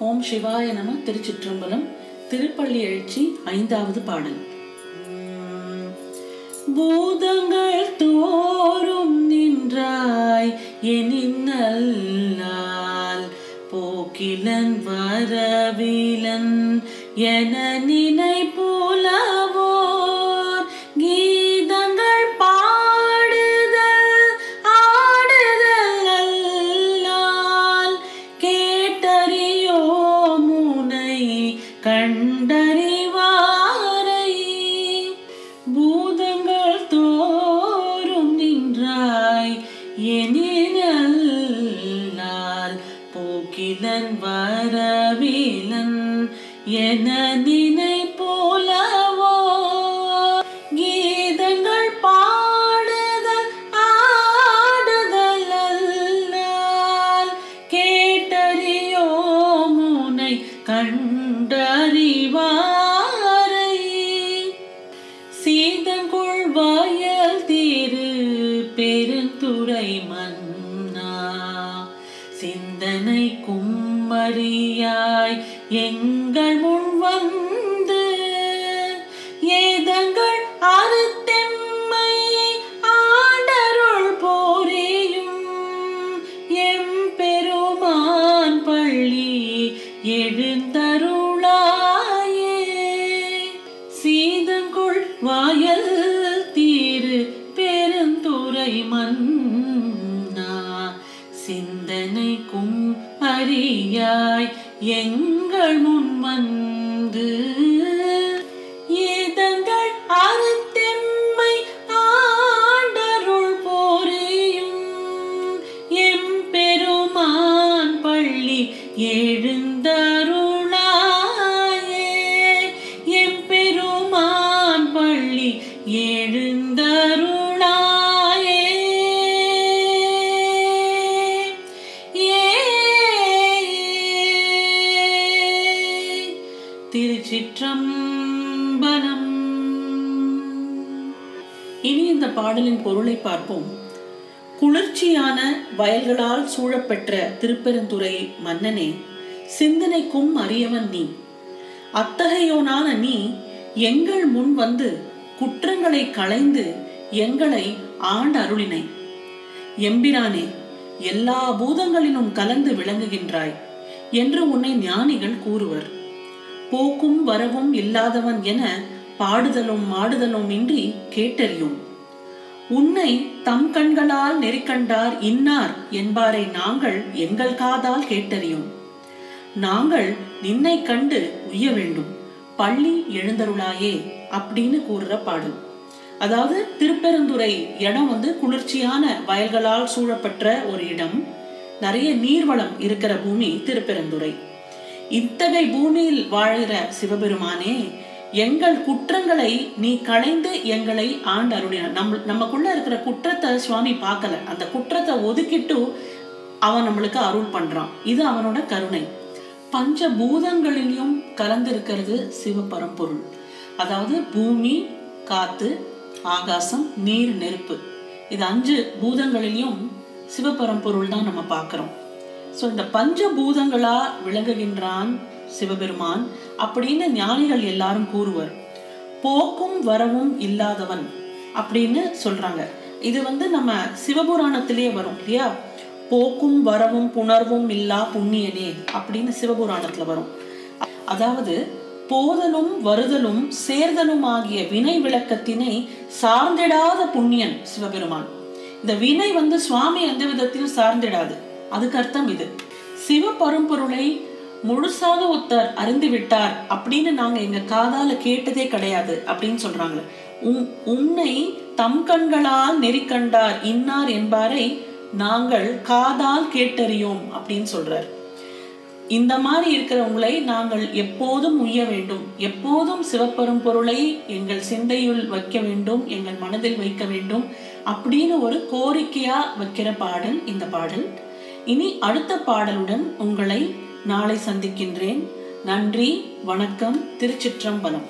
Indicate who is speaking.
Speaker 1: ஓம் சிவாய நம திருச்சிற்றம்பலம் திருப்பள்ளி எழுச்சி ஐந்தாவது பாடல். பூதங்கள் தோறும் நின்றாய் எனின்னல்லால் போக்கிலன் வரவிலன் என நினை போக்கிலன் வரவிலன் என நினை போலவோ கீதங்கள் பாடுதல் ஆடுதல் அல்லால் கேட்டறியோ முனை கண்டறிவாரை? சீதங்குள் வாயல் தீரு பெருந்துரை மன் சிந்தனை கும்மறியாய் எங்கள் முன் வந்து ஏதங்கள் அறுத்தெம்மை ஆண்டருள் போரேயும். எம் பெருமான் பள்ளி எழுந்தருளாயே. சீதங்குள் வாயல் தீரு பெருந்துரை மன் மரியாய் எங்கள் முன் வந்து. ஏதங்கள் அறுத்தெம்மை ஆண்டருள் போரியும் எம் பெருமான் பள்ளி எழுந்தார். திருச்சிற்றம்பலம். இனி இந்த பாடலின் பொருளை பார்ப்போம். குளிர்ச்சியான வயல்களால் சூழப்பெற்ற திருப்பெருந்துறை மன்னனே சிந்தனைக்கும் அறியவன் நீ. அத்தகையோனான நீ எங்கள் முன் வந்து குற்றங்களை களைந்து எங்களை ஆண்டு அருளினை. எம்பிரானே எல்லா பூதங்களிலும் கலந்து விளங்குகின்றாய் என்று உன்னை ஞானிகள் கூறுவர். போக்கும் வரவும் இல்லாதவன் என பாடுதலும் மாடுதலும் இன்றி கேட்டறியும். உன்னை தம் கண்களால் நெறிக்கண்டார் இன்னார் என்பாரை நாங்கள் எங்கள் காதால் கேட்டறியும். நாங்கள் நின்னை கண்டு உய்ய வேண்டும். பள்ளி எழுந்தருளாயே அப்படின்னு கூறுற பாடல். அதாவது திருப்பெருந்துறை இடம் வந்து குளிர்ச்சியான வயல்களால் சூழப்பட்ட ஒரு இடம். நிறைய நீர்வளம் இருக்கிற பூமி திருப்பெருந்துறை. இத்தகை பூமியில் வாழ்கிற சிவபெருமானே எங்கள் குற்றங்களை நீ களைந்து எங்களை ஆண்டு அருளினார். நம்ம நமக்குள்ள இருக்கிற குற்றத்தை சுவாமி பார்க்கல. அந்த குற்றத்தை ஒதுக்கிட்டு அவன் நம்மளுக்கு அருள் பண்றான். இது அவனோட கருணை. பஞ்ச பூதங்களிலும் கலந்திருக்கிறது சிவபரம்பொருள். அதாவது பூமி காத்து ஆகாசம் நீர் நெருப்பு. இது அஞ்சு பூதங்களிலும் சிவபரம்பொருள் தான் நம்ம பார்க்குறோம். ஸோ இந்த பஞ்ச பூதங்களா விளங்குகின்றான் சிவபெருமான் அப்படின்னு ஞானிகள் எல்லாரும் கூறுவர். போக்கும் வரவும் இல்லாதவன் அப்படின்னு சொல்றாங்க. இது வந்து நம்ம சிவபுராணத்திலேயே வரும் இல்லையா? போக்கும் வரவும் புணர்வும் இல்லா புண்ணியனே அப்படின்னு சிவபுராணத்துல வரும். அதாவது போதலும் வருதலும் சேர்தலும் ஆகிய வினை விளக்கத்தினை சார்ந்திடாத புண்ணியன் சிவபெருமான். இந்த வினை வந்து சுவாமி எந்த விதத்திலும் சார்ந்திடாது. அதுக்கு அர்த்தம் இது. சிவ பரம்பொருளை முழுசாக ஒருத்தர் அறிந்து விட்டார் அப்படின்னு நாங்க எங்க காதால கேட்டதே கிடையாது அப்படின்னு சொல்றாங்க உம் உன்னை தம் கண்களால் நெறிக்கண்டார் இன்னார் என்பாரை நாங்கள் காதால் கேட்டறியோம் அப்படின்னு சொல்றார். இந்த மாதிரி இருக்கிறவங்களை நாங்கள் எப்போதும் உய்ய வேண்டும். எப்போதும் சிவப்பெரும் பொருளை எங்கள் சிந்தையுள் வைக்க வேண்டும் எங்கள் மனதில் வைக்க வேண்டும் அப்படின்னு ஒரு கோரிக்கையா வைக்கிற பாடல் இந்த பாடல். இனி அடுத்த பாடலுடன் உங்களை நாளை சந்திக்கின்றேன். நன்றி வணக்கம் திருச்சிற்றம்பலம்.